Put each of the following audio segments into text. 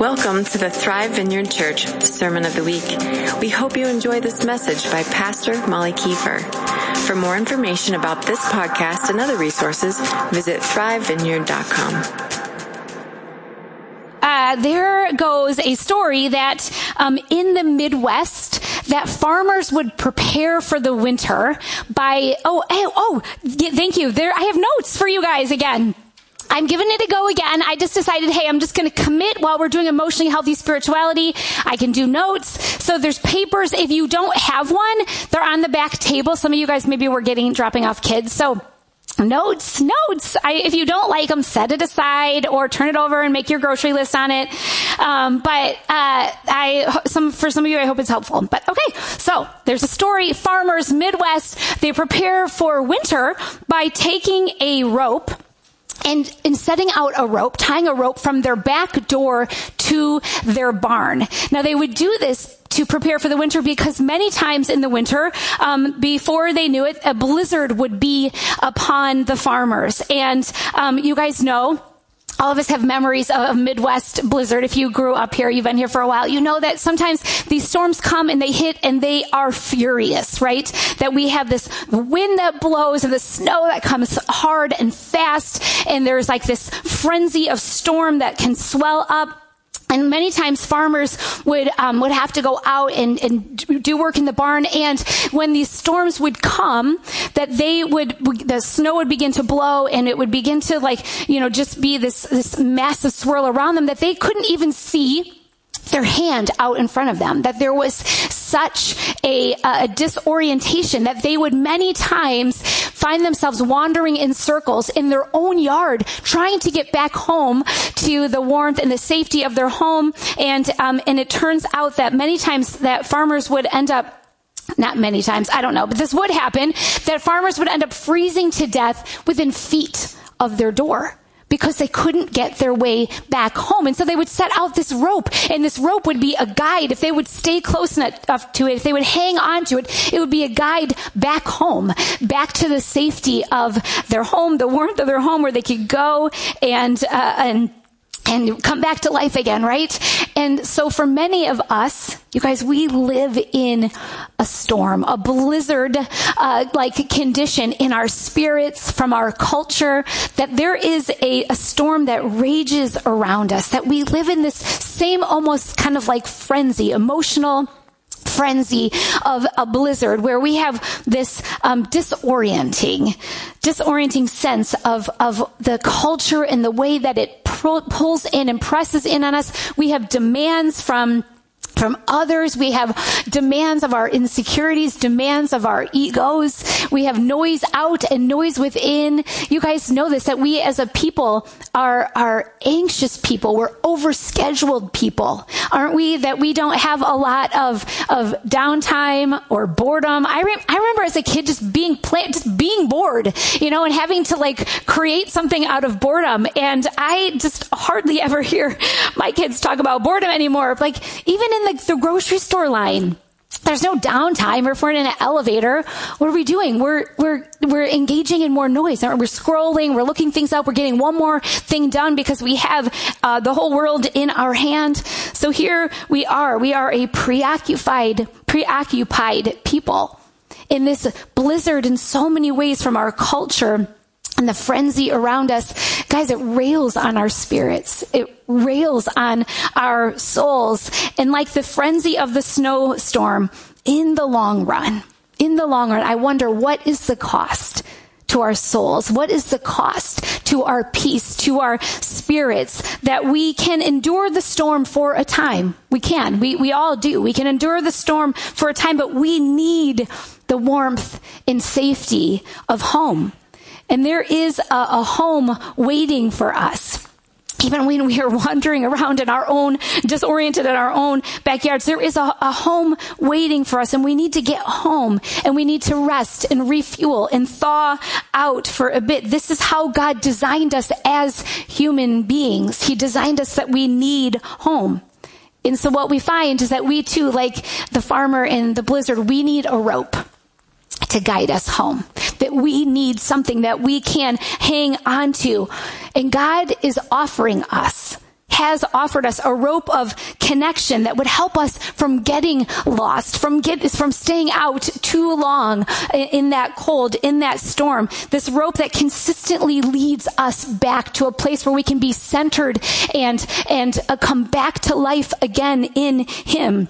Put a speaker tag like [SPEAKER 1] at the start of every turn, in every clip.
[SPEAKER 1] Welcome to the Thrive Vineyard Church Sermon of the Week. We hope you enjoy this message by Pastor Molly Kiefer. For more information about this podcast and other resources, visit thrivevineyard.com.
[SPEAKER 2] Uh, there goes a story that um, in the Midwest, that farmers would prepare for the winter by oh oh, oh thank you. There I have notes for you guys again. I'm giving it a go again. I just decided, hey, I'm just going to commit while we're doing emotionally healthy spirituality. I can do notes. So there's papers. If you don't have one, they're on the back table. Some of you guys maybe were getting, dropping off kids. So notes, notes. I, if you don't like them, set it aside or turn it over and make your grocery list on it. Um, but uh, I, some for some of you, I hope it's helpful. But okay, so there's a story. Farmers Midwest they prepare for winter by taking a rope and in setting out a rope, tying a rope from their back door to their barn. Now they would do this to prepare for the winter because many times in the winter, um, before they knew it, a blizzard would be upon the farmers. And um, you guys know all of us have memories of a Midwest blizzard. If you grew up here, you've been here for a while, you know that sometimes these storms come and they hit and they are furious, right? That we have this wind that blows and the snow that comes hard and fast and there's like this frenzy of storm that can swell up and many times farmers would um, would have to go out and, and do work in the barn. And when these storms would come, that they would the snow would begin to blow, and it would begin to like you know just be this this massive swirl around them that they couldn't even see their hand out in front of them, that there was such a, a, disorientation that they would many times find themselves wandering in circles in their own yard, trying to get back home to the warmth and the safety of their home. And, um, and it turns out that many times that farmers would end up not many times, I don't know, but this would happen, that farmers would end up freezing to death within feet of their door because they couldn't get their way back home. And so they would set out this rope and this rope would be a guide. If they would stay close enough to it, if they would hang on to it, it would be a guide back home, back to the safety of their home, the warmth of their home where they could go and, uh, and and come back to life again, right? And so for many of us, you guys, we live in a storm, a blizzard, uh, like condition in our spirits from our culture, that there is a, a storm that rages around us, that we live in this same almost kind of like frenzy, emotional, frenzy of a blizzard where we have this um, disorienting, disorienting sense of of the culture and the way that it pulls in and presses in on us. We have demands from from others. We have demands of our insecurities, demands of our egos. We have noise out and noise within. You guys know this, that we as a people are, are anxious people. We're overscheduled people, aren't we? That we don't have a lot of, of downtime or boredom. I, re- I remember as a kid just being play- just being bored, you know, and having to like create something out of boredom. And I just hardly ever hear my kids talk about boredom anymore. Like even in the, the grocery store line. There's no downtime. Or if we're in an elevator, what are we doing? We're, we're, we're engaging in more noise. We're scrolling. We're looking things up. We're getting one more thing done because we have uh, the whole world in our hand. So here we are. We are a preoccupied, preoccupied people in this blizzard in so many ways from our culture and the frenzy around us, guys, it rails on our spirits. It rails on our souls. And like the frenzy of the snowstorm, in the long run, in the long run, I wonder what is the cost to our souls? What is the cost to our peace, to our spirits that we can endure the storm for a time? We can. We, we all do. We can endure the storm for a time, but we need the warmth and safety of home. And there is a, a home waiting for us even when we are wandering around in our own, disoriented in our own backyards, there is a, a, home waiting for us and we need to get home and we need to rest and refuel and thaw out for a bit. This is how God designed us as human beings. He designed us that we need home. And so what we find is that we too, like the farmer in the blizzard, we need a rope to guide us home. That we need something that we can hang on to. And God is offering us has offered us a rope of connection that would help us from getting lost, from get, from staying out too long in that cold, in that storm. This rope that consistently leads us back to a place where we can be centered and, and uh, come back to life again in Him.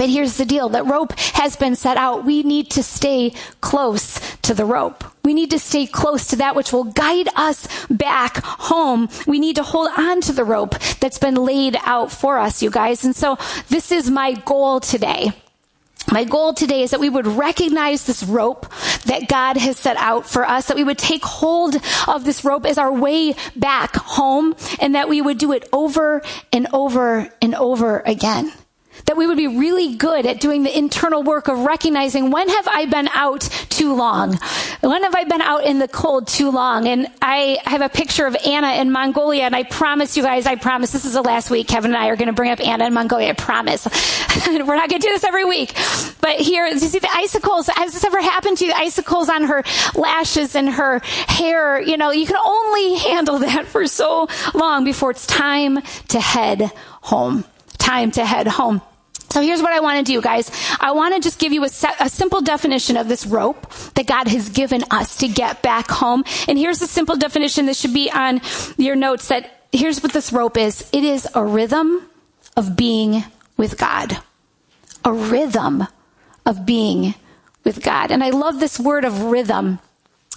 [SPEAKER 2] But here's the deal. That rope has been set out. We need to stay close to the rope. We need to stay close to that which will guide us back home. We need to hold on to the rope that's been laid out for us, you guys. And so this is my goal today. My goal today is that we would recognize this rope that God has set out for us, that we would take hold of this rope as our way back home, and that we would do it over and over and over again that we would be really good at doing the internal work of recognizing when have I been out too long? When have I been out in the cold too long? And I have a picture of Anna in Mongolia, and I promise you guys, I promise this is the last week. Kevin and I are going to bring up Anna in Mongolia. I promise. We're not going to do this every week. But here, you see the icicles. Has this ever happened to you? The icicles on her lashes and her hair. You know, you can only handle that for so long before it's time to head home. Time to head home. So here's what I want to do, guys. I want to just give you a, a, simple definition of this rope that God has given us to get back home. And here's the simple definition. This should be on your notes that here's what this rope is. It is a rhythm of being with God. A rhythm of being with God. And I love this word of rhythm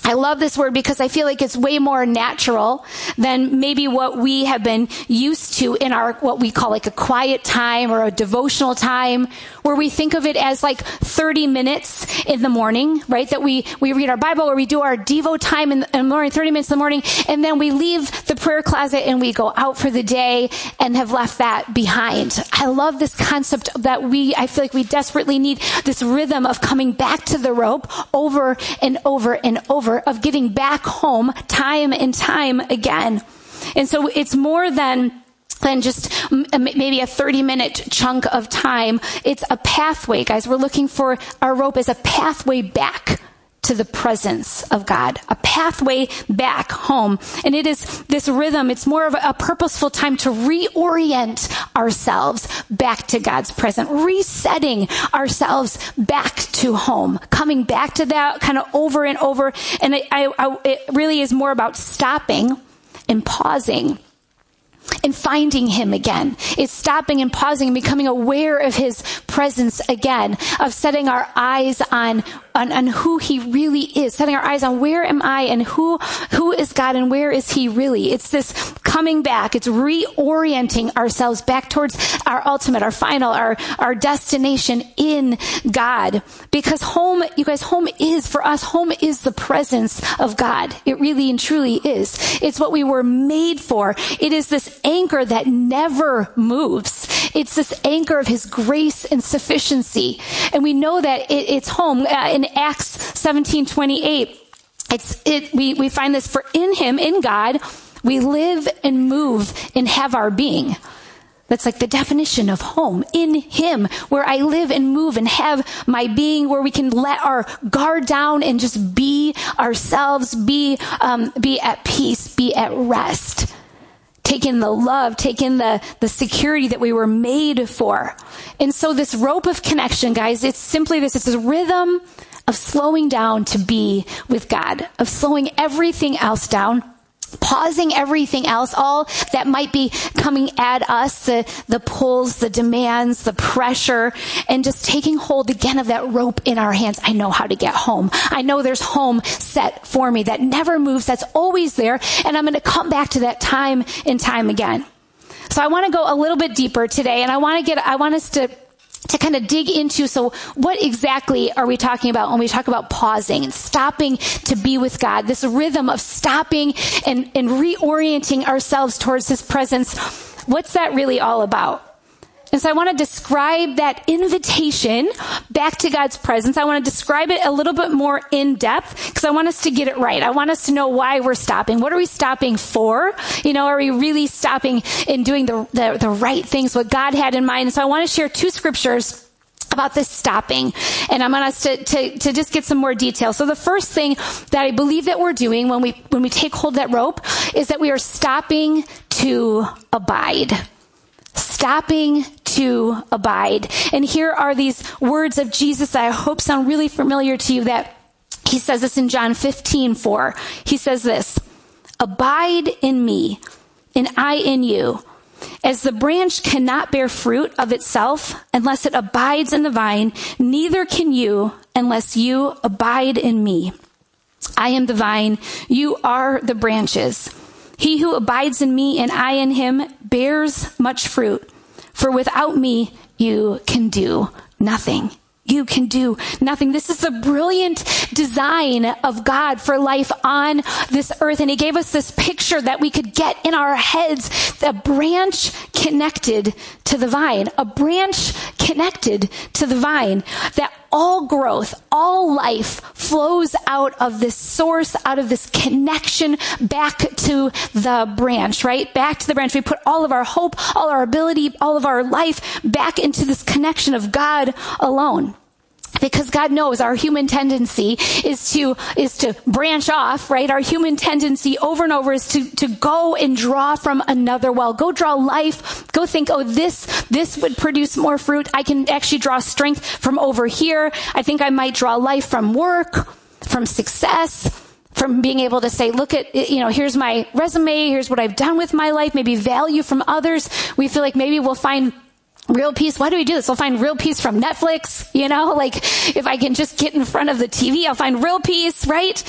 [SPEAKER 2] I love this word because I feel like it's way more natural than maybe what we have been used to in our, what we call like a quiet time or a devotional time where we think of it as like 30 minutes in the morning, right? That we, we read our Bible or we do our Devo time in the morning, 30 minutes in the morning, and then we leave the prayer closet and we go out for the day and have left that behind. I love this concept that we, I feel like we desperately need this rhythm of coming back to the rope over and over and over of getting back home time and time again. And so it's more than than just maybe a 30 minute chunk of time. It's a pathway, guys. We're looking for our rope as a pathway back to the presence of God, a pathway back home. And it is this rhythm, it's more of a purposeful time to reorient ourselves back to God's presence, resetting ourselves back to home, coming back to that kind of over and over. And it, I, I, it really is more about stopping and pausing and finding him again. It's stopping and pausing and becoming aware of his presence again, of setting our eyes on, on, on, who he really is, setting our eyes on where am I and who, who is God and where is he really? It's this coming back. It's reorienting ourselves back towards our ultimate, our final, our, our destination in God. Because home, you guys, home is for us, home is the presence of God. It really and truly is. It's what we were made for. It is this anchor that never moves. It's this anchor of his grace and sufficiency. And we know that it, it's home uh, in Acts 17, 28. It's, it, we, we find this for in him, in God, we live and move and have our being. That's like the definition of home in Him, where I live and move and have my being, where we can let our guard down and just be ourselves, be um, be at peace, be at rest take in the love, take in the, the security that we were made for. And so this rope of connection, guys, it's simply this. It's a rhythm of slowing down to be with God, of slowing everything else down pausing everything else, all that might be coming at us, the, the pulls, the demands, the pressure, and just taking hold again of that rope in our hands. I know how to get home. I know there's home set for me that never moves, that's always there, and I'm going to come back to that time and time again. So I want to go a little bit deeper today, and I want to get, I want us to to kind of dig into so what exactly are we talking about when we talk about pausing and stopping to be with god? This rhythm of stopping and, and reorienting ourselves towards his presence what's that really all about and so I want to describe that invitation back to God's presence. I want to describe it a little bit more in depth because I want us to get it right. I want us to know why we're stopping. What are we stopping for? You know, are we really stopping in doing the, the, the right things, what God had in mind? And so I want to share two scriptures about this stopping. And I want us to, to, to just get some more detail. So the first thing that I believe that we're doing when we, when we take hold that rope is that we are stopping to abide. Stopping to abide. And here are these words of Jesus that I hope sound really familiar to you that he says this in John 15, 4. He says this, abide in me and I in you as the branch cannot bear fruit of itself unless it abides in the vine, neither can you unless you abide in me. I am the vine, you are the branches. He who abides in me and I in him bears much fruit, for without me you can do nothing you can do nothing. This is a brilliant design of God for life on this earth. And he gave us this picture that we could get in our heads, a branch connected to the vine, a branch connected to the vine that all growth, all life flows out of this source, out of this connection back to the branch, right? Back to the branch. We put all of our hope, all our ability, all of our life back into this connection of God alone because God knows our human tendency is to is to branch off, right? Our human tendency over and over is to to go and draw from another well. Go draw life. Go think, oh, this this would produce more fruit. I can actually draw strength from over here. I think I might draw life from work, from success from being able to say, look at, you know, here's my resume, here's what I've done with my life, maybe value from others. We feel like maybe we'll find real peace. Why do we do this? I'll find real peace from Netflix, you know, like if I can just get in front of the TV, I'll find real peace, right?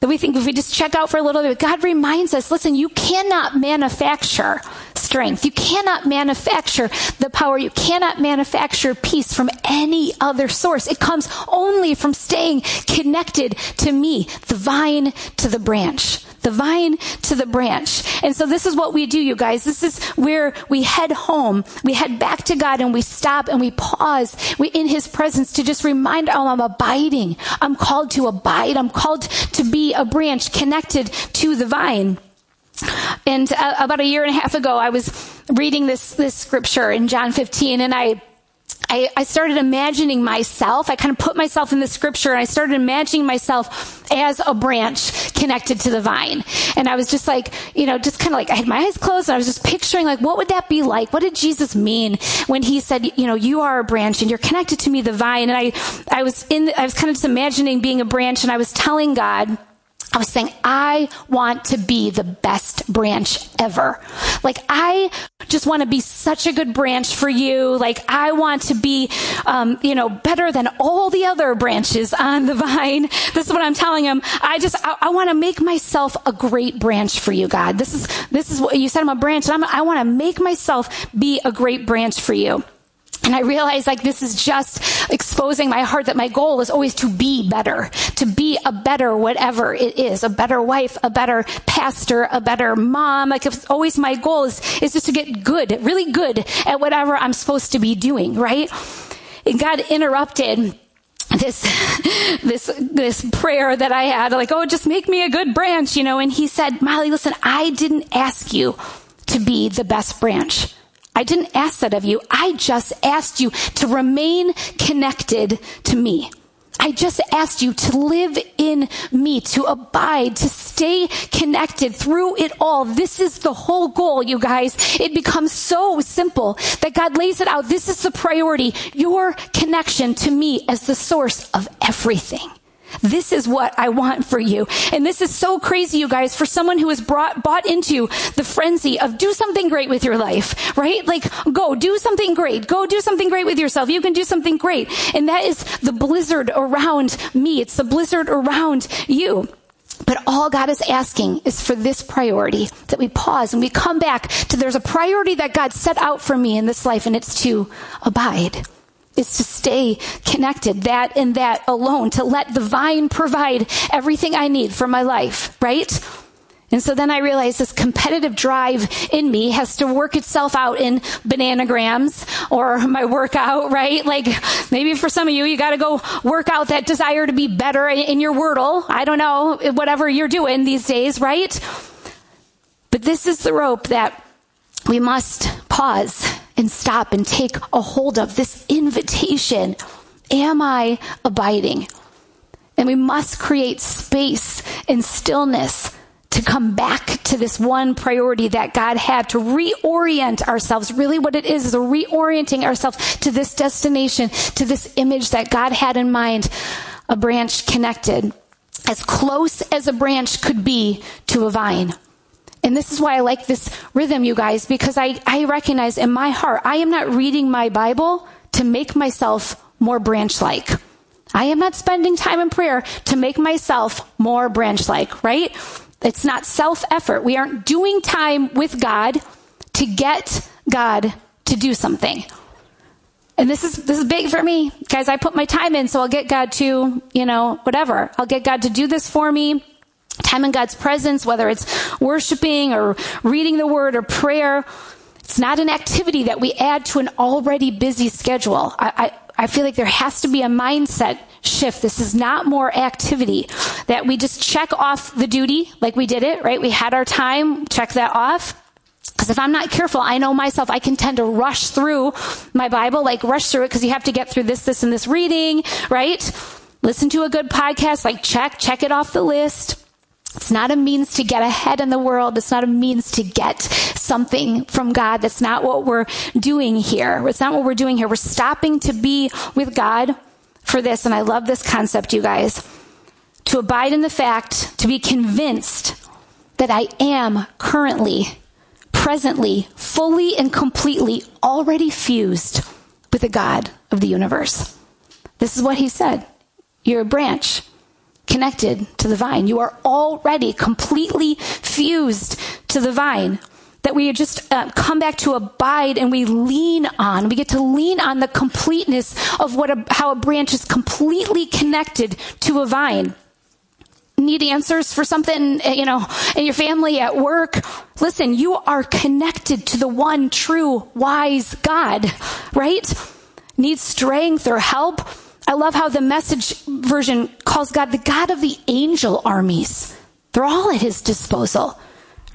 [SPEAKER 2] That we think if we just check out for a little bit, God reminds us, listen, you cannot manufacture strength. You cannot manufacture the power. You cannot manufacture peace from any other source. It comes only from staying connected to me, the vine to the branch the vine to the branch. And so this is what we do, you guys. This is where we head home. We head back to God and we stop and we pause we, in His presence to just remind, oh, I'm abiding. I'm called to abide. I'm called to be a branch connected to the vine. And uh, about a year and a half ago, I was reading this, this scripture in John 15 and I I, I, started imagining myself. I kind of put myself in the scripture and I started imagining myself as a branch connected to the vine. And I was just like, you know, just kind of like, I had my eyes closed and I was just picturing like, what would that be like? What did Jesus mean when he said, you know, you are a branch and you're connected to me, the vine? And I, I was in, I was kind of just imagining being a branch and I was telling God, I was saying, I want to be the best branch ever. Like, I just want to be such a good branch for you. Like, I want to be, um, you know, better than all the other branches on the vine. This is what I'm telling him. I just, I, I want to make myself a great branch for you, God. This is, this is what you said I'm a branch, and I'm, I want to make myself be a great branch for you. And I realized like this is just exposing my heart that my goal is always to be better, to be a better whatever it is, a better wife, a better pastor, a better mom. Like it's always my goal is, is just to get good, really good at whatever I'm supposed to be doing, right? And God interrupted this this this prayer that I had like oh just make me a good branch you know and he said Molly listen I didn't ask you to be the best branch I didn't ask that of you. I just asked you to remain connected to me. I just asked you to live in me, to abide, to stay connected through it all. This is the whole goal, you guys. It becomes so simple that God lays it out. This is the priority. Your connection to me as the source of everything. This is what I want for you. And this is so crazy, you guys, for someone who has brought, bought into the frenzy of do something great with your life, right? Like, go do something great. Go do something great with yourself. You can do something great. And that is the blizzard around me. It's the blizzard around you. But all God is asking is for this priority that we pause and we come back to there's a priority that God set out for me in this life and it's to abide is to stay connected, that and that alone, to let the vine provide everything I need for my life, right? And so then I realized this competitive drive in me has to work itself out in bananagrams or my workout, right? Like maybe for some of you, you got to go work out that desire to be better in your Wordle. I don't know, whatever you're doing these days, right? But this is the rope that we must pause and stop and take a hold of this invitation. Am I abiding? And we must create space and stillness to come back to this one priority that God had to reorient ourselves. Really, what it is is reorienting ourselves to this destination, to this image that God had in mind, a branch connected as close as a branch could be to a vine. And this is why I like this rhythm, you guys, because I, I recognize in my heart, I am not reading my Bible to make myself more branch like. I am not spending time in prayer to make myself more branch like, right? It's not self effort. We aren't doing time with God to get God to do something. And this is this is big for me. Guys, I put my time in so I'll get God to, you know, whatever. I'll get God to do this for me. Time in God's presence, whether it's worshiping or reading the word or prayer. It's not an activity that we add to an already busy schedule. I, I, I feel like there has to be a mindset shift. This is not more activity that we just check off the duty like we did it, right? We had our time, check that off. Because if I'm not careful, I know myself, I can tend to rush through my Bible, like rush through it because you have to get through this, this, and this reading, right? Listen to a good podcast, like check, check it off the list. It's not a means to get ahead in the world. It's not a means to get something from God. That's not what we're doing here. It's not what we're doing here. We're stopping to be with God for this, and I love this concept, you guys. To abide in the fact, to be convinced that I am currently, presently, fully and completely already fused with the God of the universe. This is what he said. You're a branch connected to the vine. You are already completely fused to the vine that we just uh, come back to abide and we lean on. We get to lean on the completeness of what a, how a branch is completely connected to a vine. Need answers for something, uh, you know, in your family, at work? Listen, you are connected to the one true, wise God, right? Need strength or help? I love how the message version calls God the God of the angel armies. They're all at his disposal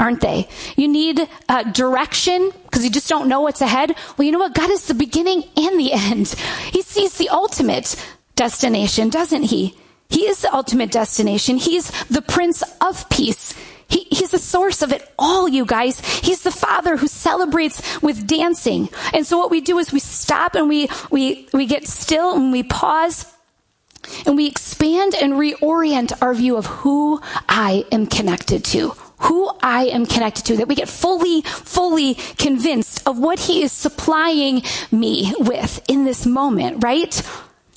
[SPEAKER 2] aren't they? You need uh, direction because you just don't know what's ahead. Well, you know what? God is the beginning and the end. He sees the ultimate destination, doesn't he? He is the ultimate destination. He's the Prince of Peace. He, he's the source of it all, you guys. He's the Father who celebrates with dancing. And so what we do is we stop and we, we, we get still and we pause and we expand and reorient our view of who I am connected to who I am connected to, that we get fully, fully convinced of what he is supplying me with in this moment, right?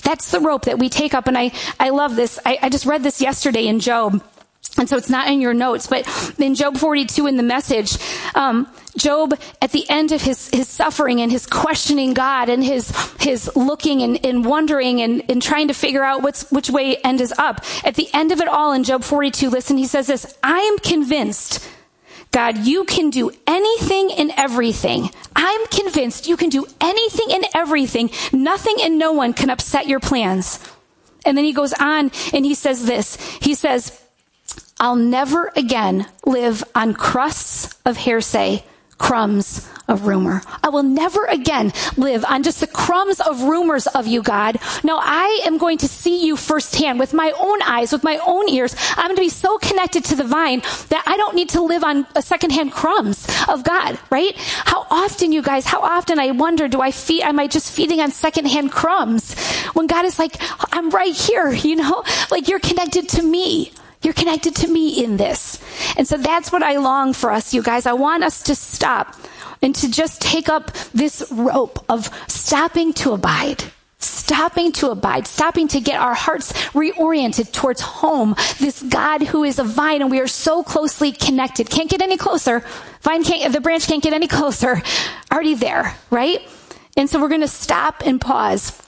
[SPEAKER 2] That's the rope that we take up. And I, I love this. I, I just read this yesterday in Job. And so it's not in your notes, but in Job 42 in the message, um, Job at the end of his, his suffering and his questioning God and his, his looking and, and wondering and, and trying to figure out what's, which way end is up. At the end of it all in Job 42, listen, he says this, I am convinced God, you can do anything and everything. I'm convinced you can do anything and everything. Nothing and no one can upset your plans. And then he goes on and he says this. He says, I'll never again live on crusts of hearsay, crumbs of rumor. I will never again live on just the crumbs of rumors of you, God. No, I am going to see you firsthand with my own eyes, with my own ears. I'm going to be so connected to the vine that I don't need to live on a secondhand crumbs of God, right? How often, you guys, how often I wonder, do I feed, am I just feeding on secondhand crumbs? When God is like, I'm right here, you know, like you're connected to me. You're connected to me in this. And so that's what I long for us, you guys. I want us to stop and to just take up this rope of stopping to abide. Stopping to abide, stopping to get our hearts reoriented towards home. This God who is a vine and we are so closely connected. Can't get any closer. Vine can't, the branch can't get any closer. Already there, right? And so we're going to stop and pause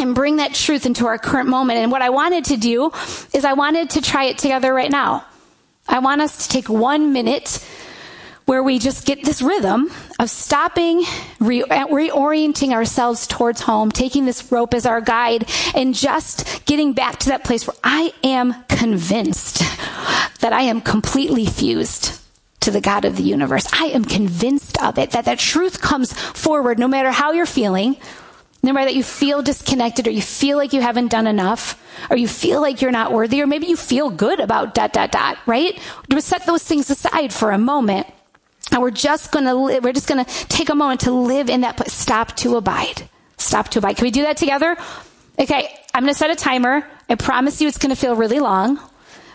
[SPEAKER 2] and bring that truth into our current moment. And what I wanted to do is I wanted to try it together right now. I want us to take one minute where we just get this rhythm of stopping, re- reorienting ourselves towards home, taking this rope as our guide, and just getting back to that place where I am convinced that I am completely fused to the God of the universe. I am convinced of it, that that truth comes forward no matter how you're feeling, no matter that you feel disconnected or you feel like you haven't done enough or you feel like you're not worthy or maybe you feel good about dot, dot, dot, right? To set those things aside for a moment. And we're just gonna live, we're just gonna take a moment to live in that place. Stop to abide. Stop to abide. Can we do that together? Okay, I'm gonna set a timer. I promise you it's gonna feel really long.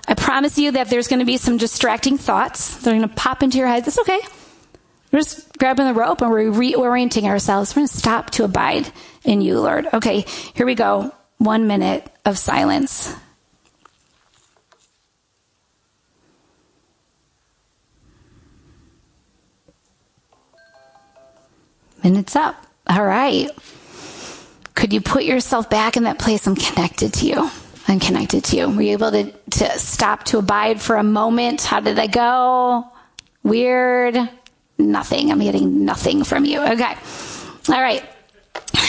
[SPEAKER 2] I promise you that there's gonna be some distracting thoughts. They're gonna pop into your head. That's okay. We're just grabbing the rope and we're reorienting ourselves. We're going to stop to abide in you, Lord. Okay, here we go. One minute of silence. Minute's up. All right. Could you put yourself back in that place? I'm connected to you. I'm connected to you. Were you able to, to stop to abide for a moment? How did that go? Weird nothing. I'm getting nothing from you. Okay. All right.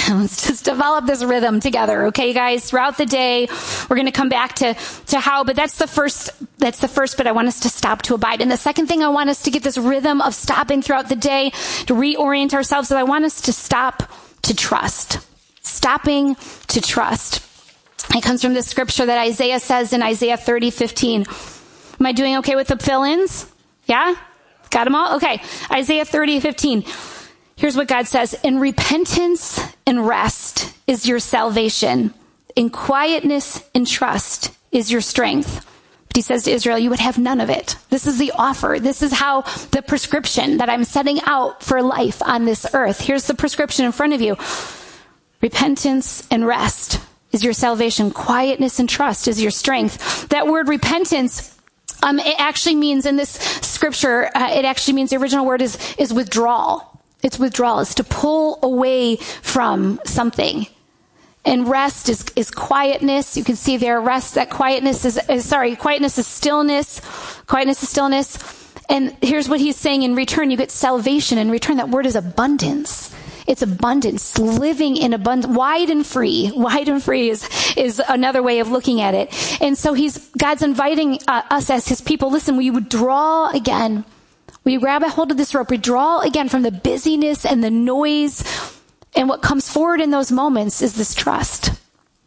[SPEAKER 2] Let's just develop this rhythm together, okay, guys? Throughout the day, we're going to come back to, to how, but that's the first, that's the first, but I want us to stop to abide. And the second thing I want us to get this rhythm of stopping throughout the day, to reorient ourselves, is I want us to stop to trust. Stopping to trust. It comes from the scripture that Isaiah says in Isaiah 30, 15. Am I doing okay with the fill-ins? Yeah? Got them all? Okay. Isaiah 30, 15. Here's what God says. In repentance and rest is your salvation. In quietness and trust is your strength. But he says to Israel, you would have none of it. This is the offer. This is how the prescription that I'm setting out for life on this earth. Here's the prescription in front of you. Repentance and rest is your salvation. Quietness and trust is your strength. That word repentance um, it actually means in this scripture, uh, it actually means the original word is is withdrawal. It's withdrawal. It's to pull away from something. And rest is, is quietness. You can see there, rest, that quietness is, is, sorry, quietness is stillness. Quietness is stillness. And here's what he's saying in return. You get salvation. In return, that word is abundance. It's abundance, living in abundance, wide and free. Wide and free is, is another way of looking at it. And so he's, God's inviting uh, us as his people, listen, we would draw again. We grab a hold of this rope, we draw again from the busyness and the noise. And what comes forward in those moments is this trust.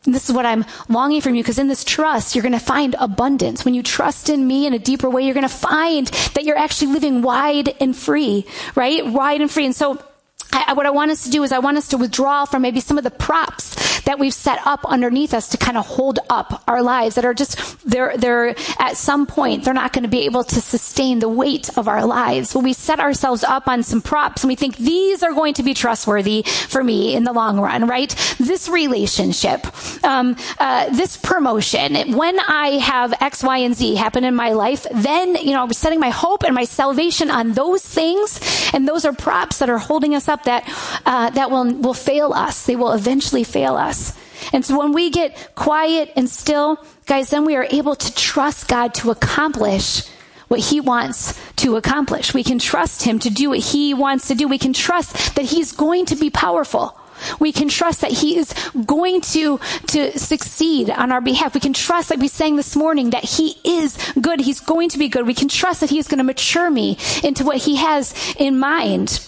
[SPEAKER 2] And this is what I'm longing from you because in this trust, you're going to find abundance. When you trust in me in a deeper way, you're going to find that you're actually living wide and free, right? Wide and free. And so I, what I want us to do is I want us to withdraw from maybe some of the props that we've set up underneath us to kind of hold up our lives that are just, they're, they're at some point, they're not going to be able to sustain the weight of our lives. When we set ourselves up on some props and we think these are going to be trustworthy for me in the long run, right? This relationship, um, uh, this promotion, when I have X, Y, and Z happen in my life, then, you know, I'm setting my hope and my salvation on those things. And those are props that are holding us up that uh, that will will fail us. They will eventually fail us. And so when we get quiet and still, guys, then we are able to trust God to accomplish what he wants to accomplish. We can trust him to do what he wants to do. We can trust that he's going to be powerful. We can trust that he is going to, to succeed on our behalf. We can trust, like we sang this morning, that he is good. He's going to be good. We can trust that he is going to mature me into what he has in mind.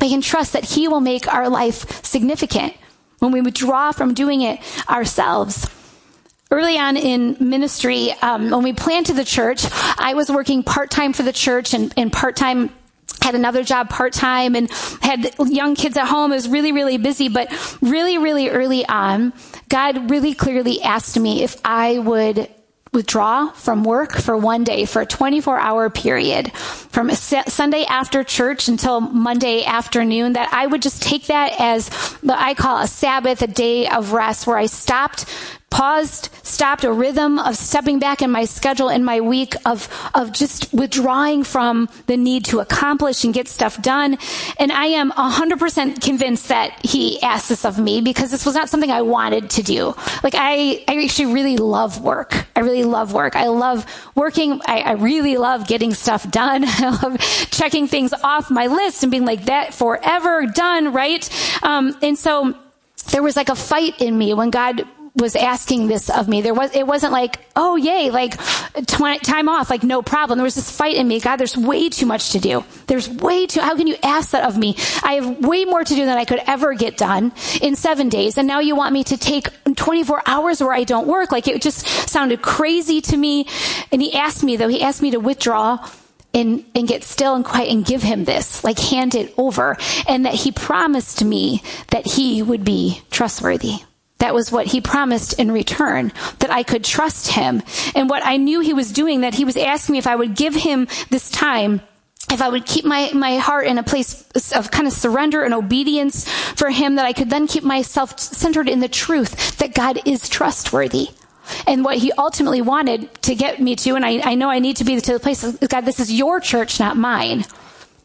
[SPEAKER 2] We can trust that He will make our life significant when we withdraw from doing it ourselves. Early on in ministry, um, when we planted the church, I was working part time for the church and, and part time had another job part time and had young kids at home. It was really, really busy, but really, really early on, God really clearly asked me if I would withdraw from work for one day for a 24 hour period from Sunday after church until Monday afternoon that I would just take that as what I call a Sabbath, a day of rest where I stopped paused, stopped a rhythm of stepping back in my schedule in my week of, of just withdrawing from the need to accomplish and get stuff done. And I am 100% convinced that he asked this of me because this was not something I wanted to do. Like I, I actually really love work. I really love work. I love working. I, I really love getting stuff done. I love checking things off my list and being like that forever done, right? Um, and so there was like a fight in me when God was asking this of me. There was, it wasn't like, oh yay, like tw- time off, like no problem. There was this fight in me. God, there's way too much to do. There's way too, how can you ask that of me? I have way more to do than I could ever get done in seven days. And now you want me to take 24 hours where I don't work. Like it just sounded crazy to me. And he asked me though, he asked me to withdraw and, and get still and quiet and give him this, like hand it over. And that he promised me that he would be trustworthy. That was what he promised in return, that I could trust him. And what I knew he was doing, that he was asking me if I would give him this time, if I would keep my, my heart in a place of kind of surrender and obedience for him, that I could then keep myself centered in the truth that God is trustworthy. And what he ultimately wanted to get me to, and I, I know I need to be to the place, God, this is your church, not mine.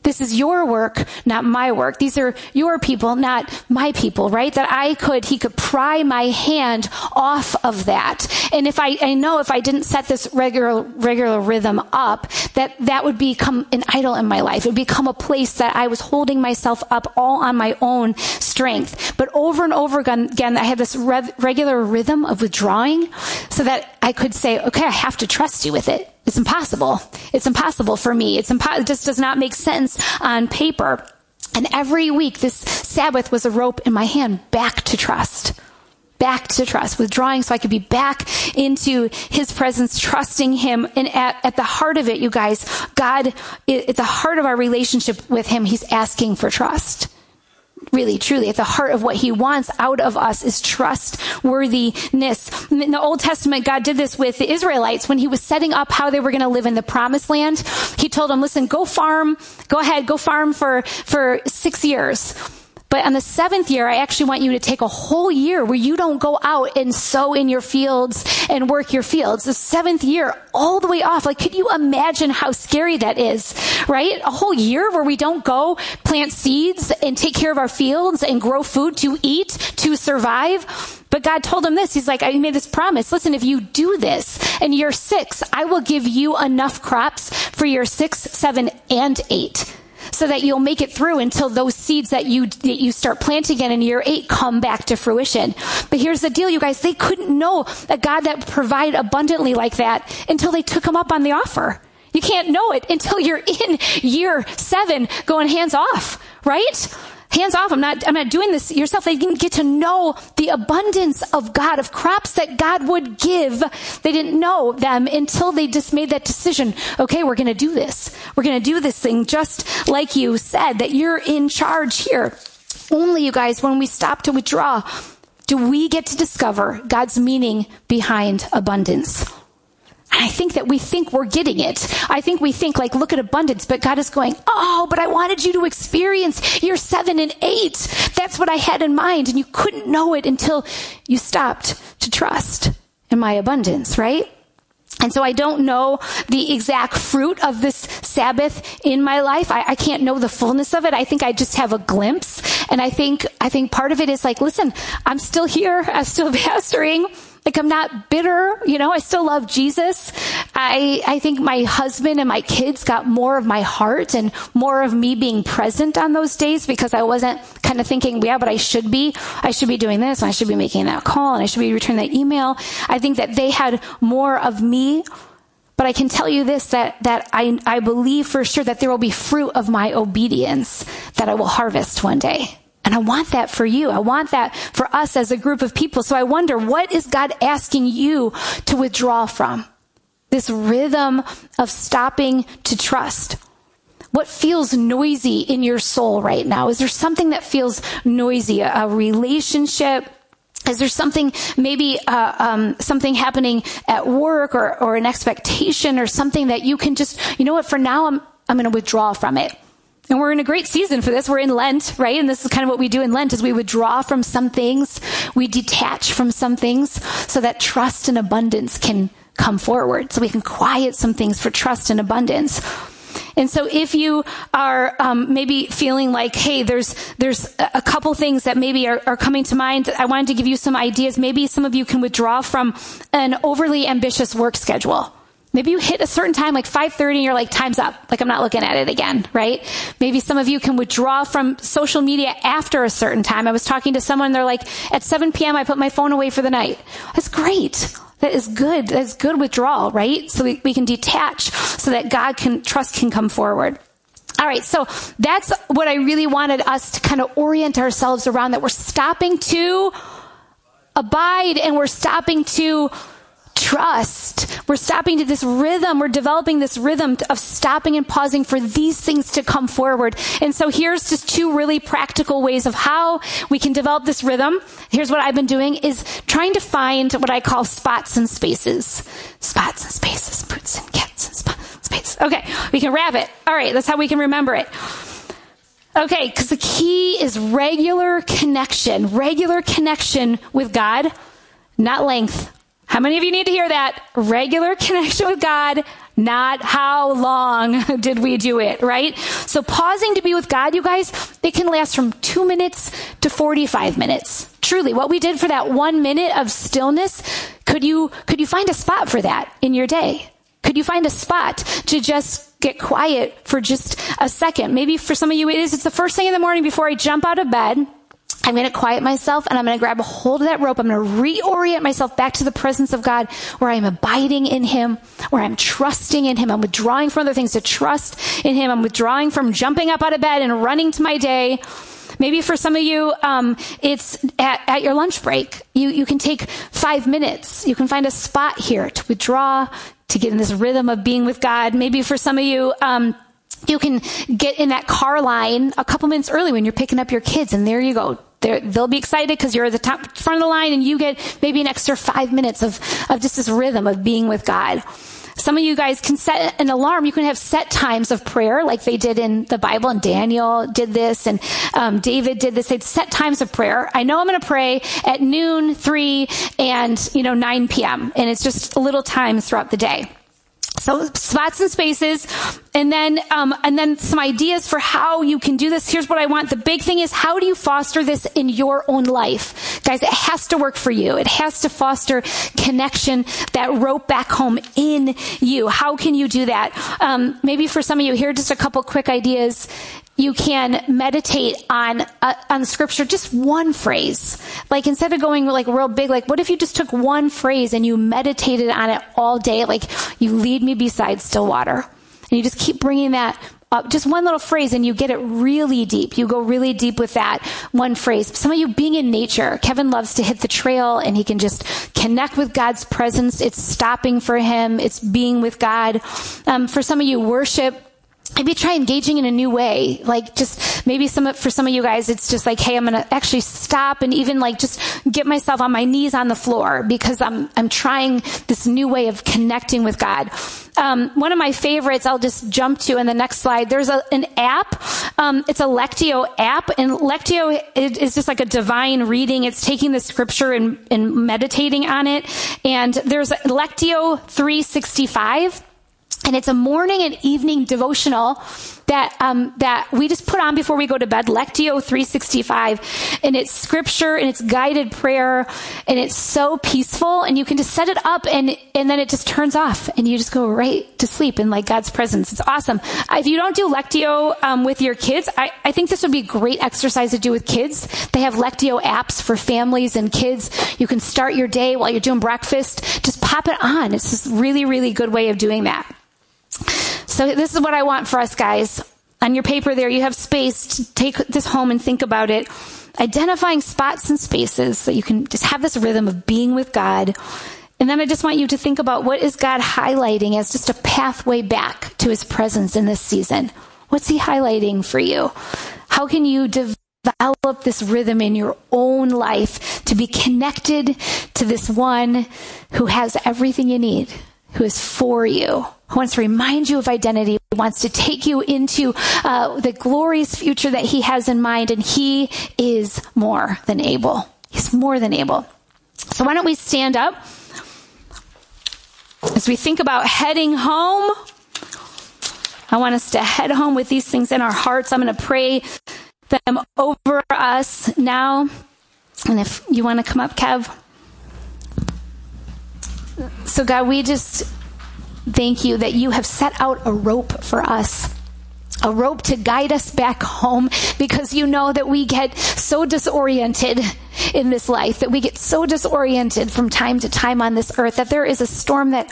[SPEAKER 2] This is your work, not my work. These are your people, not my people, right? That I could, he could pry my hand off of that. And if I, I know if I didn't set this regular, regular rhythm up, that that would become an idol in my life. It would become a place that I was holding myself up all on my own strength. But over and over again, again I had this re- regular rhythm of withdrawing so that I could say, okay, I have to trust you with it. It's impossible. It's impossible for me. It's impo- it just does not make sense on paper. And every week, this Sabbath was a rope in my hand back to trust. Back to trust, withdrawing so I could be back into His presence, trusting Him. And at, at the heart of it, you guys, God, at the heart of our relationship with Him, He's asking for trust really, truly, at the heart of what he wants out of us is trustworthiness. In the Old Testament, God did this with the Israelites when he was setting up how they were going to live in the promised land. He told them, listen, go farm, go ahead, go farm for, for six years. But on the seventh year, I actually want you to take a whole year where you don't go out and sow in your fields and work your fields. The seventh year, all the way off. Like, could you imagine how scary that is, right? A whole year where we don't go plant seeds and take care of our fields and grow food to eat, to survive. But God told him this. He's like, I made this promise. Listen, if you do this in year six, I will give you enough crops for year six, seven, and eight so that you'll make it through until those seeds that you that you start planting in in year eight come back to fruition. But here's the deal, you guys: they couldn't know a God that provide abundantly like that until they took him up on the offer. You can't know it until you're in year seven, going hands off, right? Hands off. I'm not, I'm not doing this yourself. They didn't get to know the abundance of God, of crops that God would give. They didn't know them until they just made that decision. Okay, we're going to do this. We're going to do this thing just like you said that you're in charge here. Only you guys, when we stop to withdraw, do we get to discover God's meaning behind abundance. I think that we think we're getting it. I think we think like, look at abundance, but God is going, oh, but I wanted you to experience your seven and eight. That's what I had in mind. And you couldn't know it until you stopped to trust in my abundance, right? And so I don't know the exact fruit of this Sabbath in my life. I, I, can't know the fullness of it. I think I just have a glimpse. And I think, I think part of it is like, listen, I'm still here. I'm still pastoring. Like I'm not bitter, you know, I still love Jesus. I, I think my husband and my kids got more of my heart and more of me being present on those days because I wasn't kind of thinking, yeah, but I should be, I should be doing this and I should be making that call and I should be returning that email. I think that they had more of me but I can tell you this, that, that I, I believe for sure that there will be fruit of my obedience that I will harvest one day. And I want that for you. I want that for us as a group of people. So I wonder, what is God asking you to withdraw from? This rhythm of stopping to trust. What feels noisy in your soul right now? Is there something that feels noisy? A, relationship? Is there something, maybe uh, um, something happening at work or, or an expectation or something that you can just, you know what, for now I'm, I'm going to withdraw from it. And we're in a great season for this. We're in Lent, right? And this is kind of what we do in Lent is we withdraw from some things, we detach from some things so that trust and abundance can come forward. So we can quiet some things for trust and abundance. And so if you are um, maybe feeling like, hey, there's there's a couple things that maybe are, are coming to mind, I wanted to give you some ideas. Maybe some of you can withdraw from an overly ambitious work schedule Maybe you hit a certain time, like 5.30, and you're like, time's up. Like, I'm not looking at it again, right? Maybe some of you can withdraw from social media after a certain time. I was talking to someone, they're like, at 7 p.m., I put my phone away for the night. That's great. That is good. That's good withdrawal, right? So we, we can detach so that God can, trust can come forward. All right, so that's what I really wanted us to kind of orient ourselves around that we're stopping to abide and we're stopping to trust. We're stopping to this rhythm. We're developing this rhythm of stopping and pausing for these things to come forward. And so here's just two really practical ways of how we can develop this rhythm. Here's what I've been doing is trying to find what I call spots and spaces. Spots and spaces, boots and cats and spots and spaces. Okay, we can wrap it. All right, that's how we can remember it. Okay, because the key is regular connection, regular connection with God, not length. How many of you need to hear that? Regular connection with God, not how long did we do it, right? So pausing to be with God, you guys, it can last from two minutes to 45 minutes. Truly, what we did for that one minute of stillness, could you, could you find a spot for that in your day? Could you find a spot to just get quiet for just a second? Maybe for some of you it is, it's the first thing in the morning before I jump out of bed. I'm going to quiet myself and I'm going to grab a hold of that rope. I'm going to reorient myself back to the presence of God where I'm abiding in Him, where I'm trusting in Him. I'm withdrawing from other things to trust in Him. I'm withdrawing from jumping up out of bed and running to my day. Maybe for some of you, um, it's at, at, your lunch break. You, you can take five minutes. You can find a spot here to withdraw, to get in this rhythm of being with God. Maybe for some of you, um, you can get in that car line a couple minutes early when you're picking up your kids, and there you go. they will be excited because you're at the top front of the line, and you get maybe an extra five minutes of, of just this rhythm of being with God. Some of you guys can set an alarm. You can have set times of prayer, like they did in the Bible, and Daniel did this, and um, David did this. They'd set times of prayer. I know I'm going to pray at noon, three, and you know 9 p.m. And it's just little times throughout the day. So spots and spaces, and then um, and then some ideas for how you can do this. Here's what I want. The big thing is how do you foster this in your own life, guys? It has to work for you. It has to foster connection, that rope back home in you. How can you do that? Um, maybe for some of you, here just a couple quick ideas you can meditate on uh, on scripture just one phrase. Like instead of going like real big like what if you just took one phrase and you meditated on it all day? Like you lead me beside still water. And you just keep bringing that up. Just one little phrase and you get it really deep. You go really deep with that one phrase. Some of you being in nature kevin loves to hit the trail and he can just connect with god's presence. It's stopping for him. It's being with god. Um, for some of you worship maybe try engaging in a new way. Like just maybe some for some of you guys, it's just like, hey, I'm to actually stop and even like just get myself on my knees on the floor because I'm I'm trying this new way of connecting with God. Um, one of my favorites, I'll just jump to in the next slide. There's a, an app. Um, it's a Lectio app, and Lectio is just like a divine reading. It's taking the scripture and, and meditating on it. And there's Lectio 365 and it's a morning and evening devotional that um, that we just put on before we go to bed. Lectio 365, and it's scripture and it's guided prayer, and it's so peaceful. And you can just set it up, and and then it just turns off, and you just go right to sleep in like God's presence. It's awesome. If you don't do Lectio um, with your kids, I, I think this would be a great exercise to do with kids. They have Lectio apps for families and kids. You can start your day while you're doing breakfast. Just pop it on. It's just really really good way of doing that. So this is what I want for us guys. On your paper there, you have space to take this home and think about it. Identifying spots and spaces so you can just have this rhythm of being with God. And then I just want you to think about what is God highlighting as just a pathway back to his presence in this season. What's he highlighting for you? How can you develop this rhythm in your own life to be connected to this one who has everything you need, who is for you, who wants to remind you of identity, wants to take you into uh, the glorious future that he has in mind, and he is more than able. He's more than able. So why don't we stand up as we think about heading home? I want us to head home with these things in our hearts. I'm going to pray them over us now. And if you want to come up, Kev. So, God, we just Thank you that you have set out a rope for us a rope to guide us back home because you know that we get so disoriented in this life, that we get so disoriented from time to time on this earth, that there is a storm that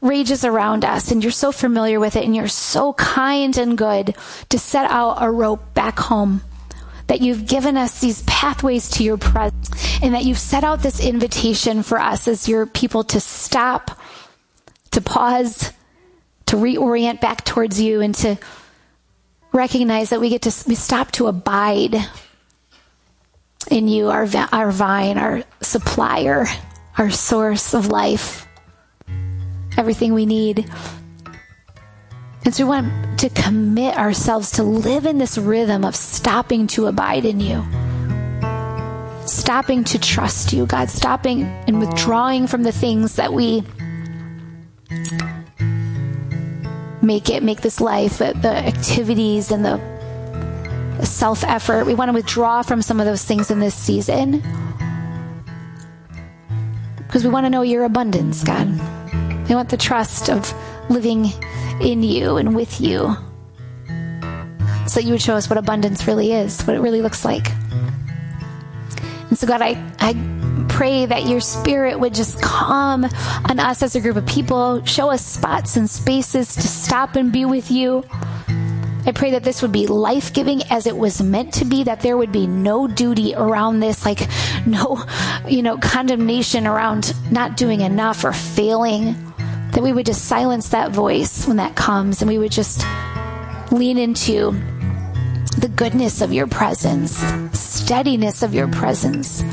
[SPEAKER 2] rages around us and you're so familiar with it and you're so kind and good to set out a rope back home. That you've given us these pathways to your presence and that you've set out this invitation for us as your people to stop, to pause, to reorient back towards you and to recognize that we get to we stop to abide in you, our our vine, our supplier, our source of life, everything we need. And so we want to commit ourselves to live in this rhythm of stopping to abide in you. Stopping to trust you, God, stopping and withdrawing from the things that we make it, make this life, the, the activities and the, self effort. We want to withdraw from some of those things in this season because we want to know your abundance, God. We want the trust of living in you and with you so that you would show us what abundance really is, what it really looks like. And so, God, I, I pray that your spirit would just come on us as a group of people, show us spots and spaces to stop and be with you. I pray that this would be life giving as it was meant to be, that there would be no duty around this, like no, you know, condemnation around not doing enough or failing. That we would just silence that voice when that comes and we would just lean into the goodness of your presence, steadiness of your presence